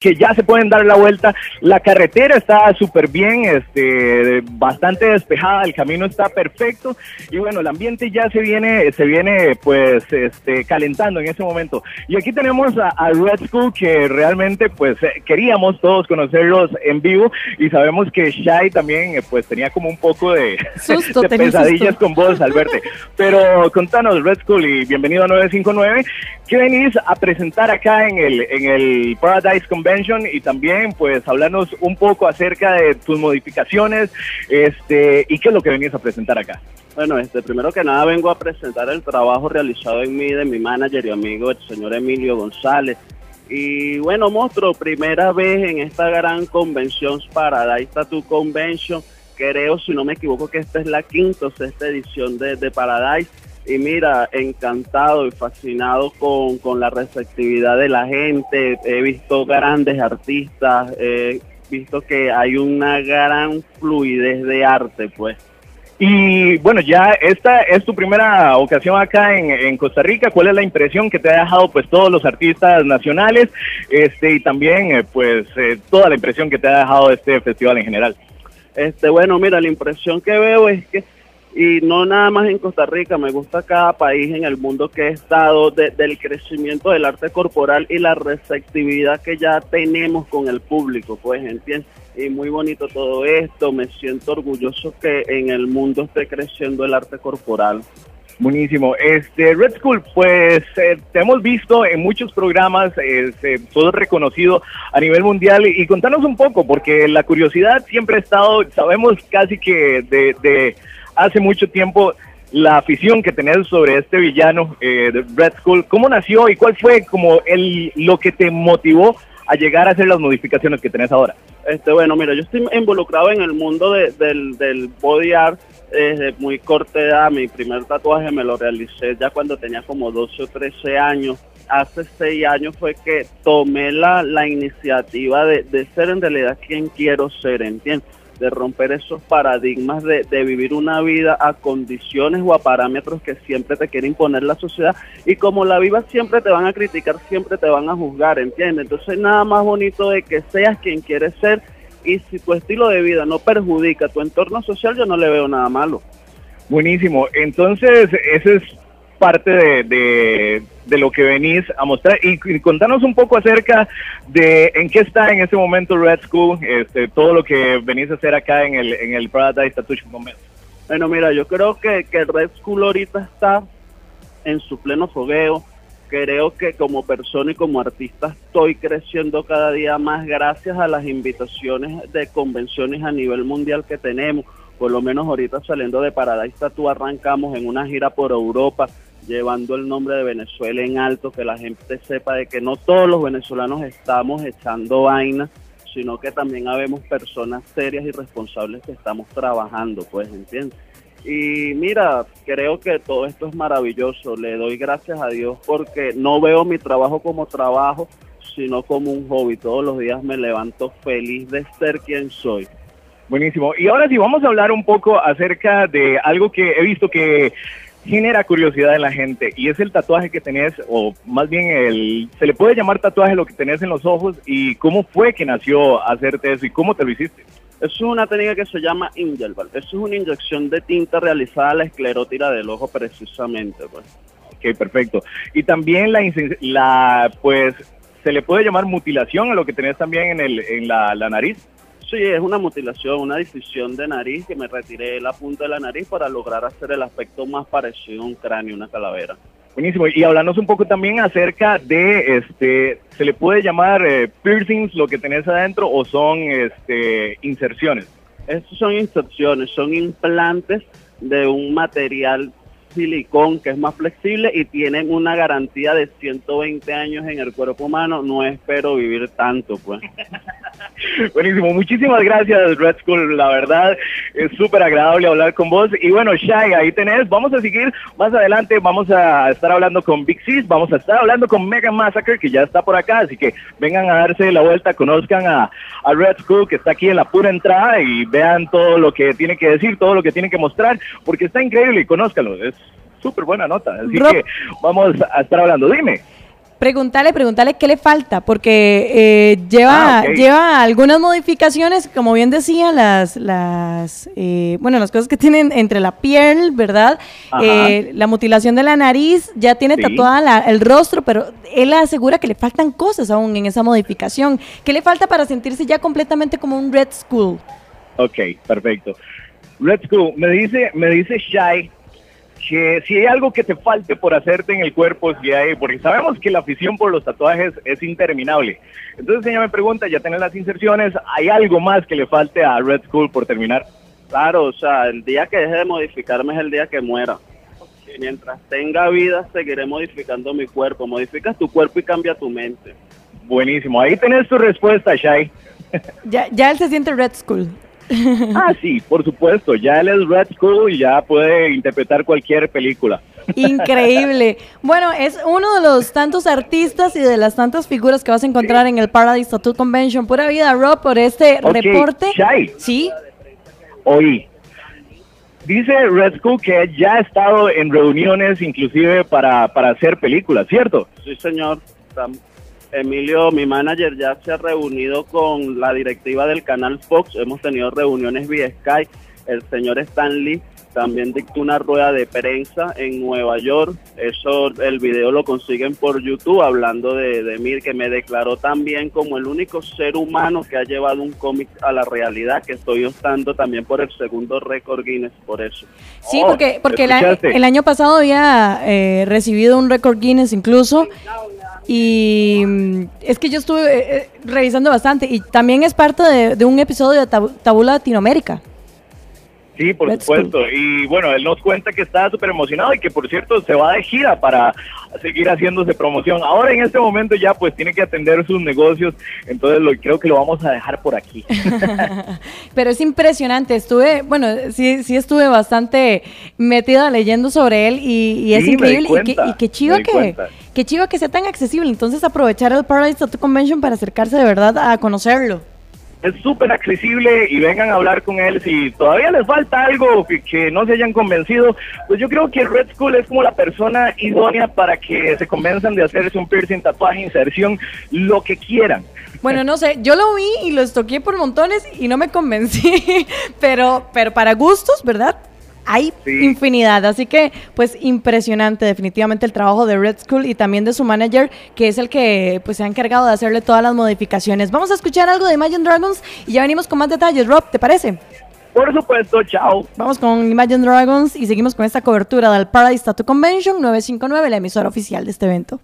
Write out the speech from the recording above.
que ya se pueden dar la vuelta. La carretera está súper bien, este, bastante despejada, el camino está perfecto y bueno, el ambiente ya se viene, se viene pues este, calentando en ese momento. Y aquí tenemos a, Red School que realmente pues eh, queríamos todos conocerlos en vivo y sabemos que Shai también eh, pues tenía como un poco de, pesadillas con vos al verte. Pero contanos Red School y bienvenido a 959, ¿qué venís a presentar acá en el, en el Paradise Convention? Y también pues hablarnos un poco acerca de tus modificaciones este, y qué es lo que venías a presentar acá. Bueno, este, primero que nada vengo a presentar el trabajo realizado en mí de mi manager y amigo, el señor Emilio González. Y bueno, monstruo, primera vez en esta gran convención Paradise Tattoo Convention. Creo, si no me equivoco, que esta es la quinta o sexta edición de, de Paradise y mira, encantado y fascinado con, la receptividad de la gente. He visto grandes artistas, he visto que hay una gran fluidez de arte, pues. Y bueno, ya esta es tu primera ocasión acá en, Costa Rica. ¿Cuál es la impresión que te ha dejado pues todos los artistas nacionales este y también eh, pues eh, toda la impresión que te ha dejado este festival en general? Este bueno, mira, la impresión que veo es que y no nada más en Costa Rica, me gusta cada país en el mundo que he estado, del crecimiento del arte corporal y la receptividad que ya tenemos con el público, pues entiendes. Y muy bonito todo esto, me siento orgulloso que en el mundo esté creciendo el arte corporal. Buenísimo. Este Red School, pues eh, te hemos visto en muchos programas, este, todo reconocido a nivel mundial y contanos un poco, porque la curiosidad siempre ha estado, sabemos casi que de hace mucho tiempo la afición que tenés sobre este villano eh, de Red Skull. ¿Cómo nació y cuál fue como el, lo que te motivó a llegar a hacer las modificaciones que tenés ahora? Este, bueno, mira, yo estoy involucrado en el mundo del, del body art desde muy corta edad. Mi primer tatuaje me lo realicé ya cuando tenía como 12 o 13 años. Hace 6 años fue que tomé la, la iniciativa de, de ser en realidad quien quiero ser, ¿entiendes? De romper esos paradigmas de, vivir una vida a condiciones o a parámetros que siempre te quiere imponer la sociedad y como la vivas siempre te van a criticar, siempre te van a juzgar, ¿entiendes? Entonces nada más bonito de que seas quien quieres ser y si tu estilo de vida no perjudica tu entorno social, yo no le veo nada malo. Buenísimo, entonces ese es parte de, de, lo que venís a mostrar y, contanos un poco acerca de en qué está en este momento Red School, este, todo lo que venís a hacer acá en el, en el Paradise Tattoo Convention. Bueno, mira, yo creo que, que Red School ahorita está en su pleno fogueo. Creo que como persona y como artista estoy creciendo cada día más gracias a las invitaciones de convenciones a nivel mundial que tenemos por lo menos ahorita saliendo de Paradise Tattoo arrancamos en una gira por Europa llevando el nombre de Venezuela en alto, que la gente sepa de que no todos los venezolanos estamos echando vaina, sino que también habemos personas serias y responsables que estamos trabajando, pues, ¿entiendes? Y mira, creo que todo esto es maravilloso, le doy gracias a Dios porque no veo mi trabajo como trabajo, sino como un hobby. Todos los días me levanto feliz de ser quien soy. Buenísimo. Y ahora sí, vamos a hablar un poco acerca de algo que he visto que genera curiosidad en la gente y es el tatuaje que tenés, o más bien el, se le puede llamar tatuaje lo que tenés en los ojos y cómo fue que nació hacerte eso y cómo te lo hiciste. Eso es una técnica que se llama Ingelbal. Eso es una inyección de tinta realizada a la esclerótida del ojo precisamente. Pues. Ok, perfecto. Y también la, la, pues, se le puede llamar mutilación a lo que tenés también en, el, en la, la nariz. Sí, es una mutilación, una decisión de nariz que me retiré la punta de la nariz para lograr hacer el aspecto más parecido a un cráneo, una calavera. Buenísimo. Y hablarnos un poco también acerca de, este, ¿se le puede llamar eh, piercings lo que tenés adentro o son este, inserciones? Estos son inserciones, son implantes de un material silicón que es más flexible y tienen una garantía de 120 años en el cuerpo humano. No espero vivir tanto, pues. Buenísimo, muchísimas gracias Red School, la verdad es súper agradable hablar con vos y bueno Shai, ahí tenés, vamos a seguir más adelante, vamos a estar hablando con Big Sis, vamos a estar hablando con Mega Massacre que ya está por acá, así que vengan a darse la vuelta, conozcan a, a Red School que está aquí en la pura entrada y vean todo lo que tiene que decir, todo lo que tiene que mostrar, porque está increíble y conózcanlo, es súper buena nota, así que vamos a estar hablando, dime. Preguntarle, preguntarle qué le falta, porque eh, lleva, Ah, lleva algunas modificaciones, como bien decía, las, las eh, bueno, las cosas que tienen entre la piel, ¿verdad? Eh, la mutilación de la nariz, ya tiene Sí. tatuada la- el rostro, pero él asegura que le faltan cosas aún en esa modificación. ¿Qué le falta para sentirse ya completamente como un Red School? Ok, perfecto. Red School, me dice, me dice Shai que si hay algo que te falte por hacerte en el cuerpo, si hay, porque sabemos que la afición por los tatuajes es interminable. Entonces ella me pregunta, ya tenés las inserciones, ¿hay algo más que le falte a Red School por terminar? Claro, o sea, el día que deje de modificarme es el día que muera. Mientras tenga vida, seguiré modificando mi cuerpo. Modificas tu cuerpo y cambia tu mente. Buenísimo, ahí tenés tu respuesta, Shai. Ya, ya él se siente Red School. Ah, sí, por supuesto, ya él es Red School y ya puede interpretar cualquier película. Increíble. Bueno, es uno de los tantos artistas y de las tantas figuras que vas a encontrar en el Paradise Tattoo Convention. Pura vida, Rob, por este Ok, reporte. Shai. Sí. Oí. Dice Red School que ya ha estado en reuniones inclusive para, para hacer películas, ¿cierto? Sí, señor. Emilio, mi manager, ya se ha reunido con la directiva del canal Fox. Hemos tenido reuniones vía Skype. El señor Stanley también dictó una rueda de prensa en Nueva York. Eso, el video lo consiguen por YouTube, hablando de, de mí, que me declaró también como el único ser humano que ha llevado un cómic a la realidad, que estoy optando también por el segundo récord Guinness, por eso. Sí, Oh, porque, porque el, el año pasado había eh, recibido un récord Guinness incluso. Y mm, es que yo estuve eh, eh, revisando bastante. Y también es parte de, de un episodio de Tab- Tabula Latinoamérica. Sí, por supuesto. Y bueno, él nos cuenta que está súper emocionado y que por cierto se va de gira para seguir haciéndose promoción. Ahora en este momento ya pues tiene que atender sus negocios, entonces lo, creo que lo vamos a dejar por aquí. Pero es impresionante. Estuve, bueno, sí, sí estuve bastante metida leyendo sobre él y, y es Sí, increíble. Y que, cuenta, y que cuenta. Que chiva que sea tan accesible. Entonces aprovechar el Paradise Tattoo Convention para acercarse de verdad a conocerlo. es súper accesible y vengan a hablar con él. Si todavía les falta algo que, que no se hayan convencido, pues yo creo que Red School es como la persona idónea para que se convenzan de hacerse un piercing, tatuaje, inserción, lo que quieran. Bueno, no sé, yo lo vi y lo estoqué por montones y no me convencí, pero, pero para gustos, ¿verdad? Hay Sí. infinidad, así que pues impresionante definitivamente el trabajo de Red School y también de su manager, que es el que pues se ha encargado de hacerle todas las modificaciones. Vamos a escuchar algo de Imagine Dragons y ya venimos con más detalles. Rob, ¿te parece? Por supuesto, chao. Vamos con Imagine Dragons y seguimos con esta cobertura del Paradise Tattoo Convention 959, la emisora oficial de este evento.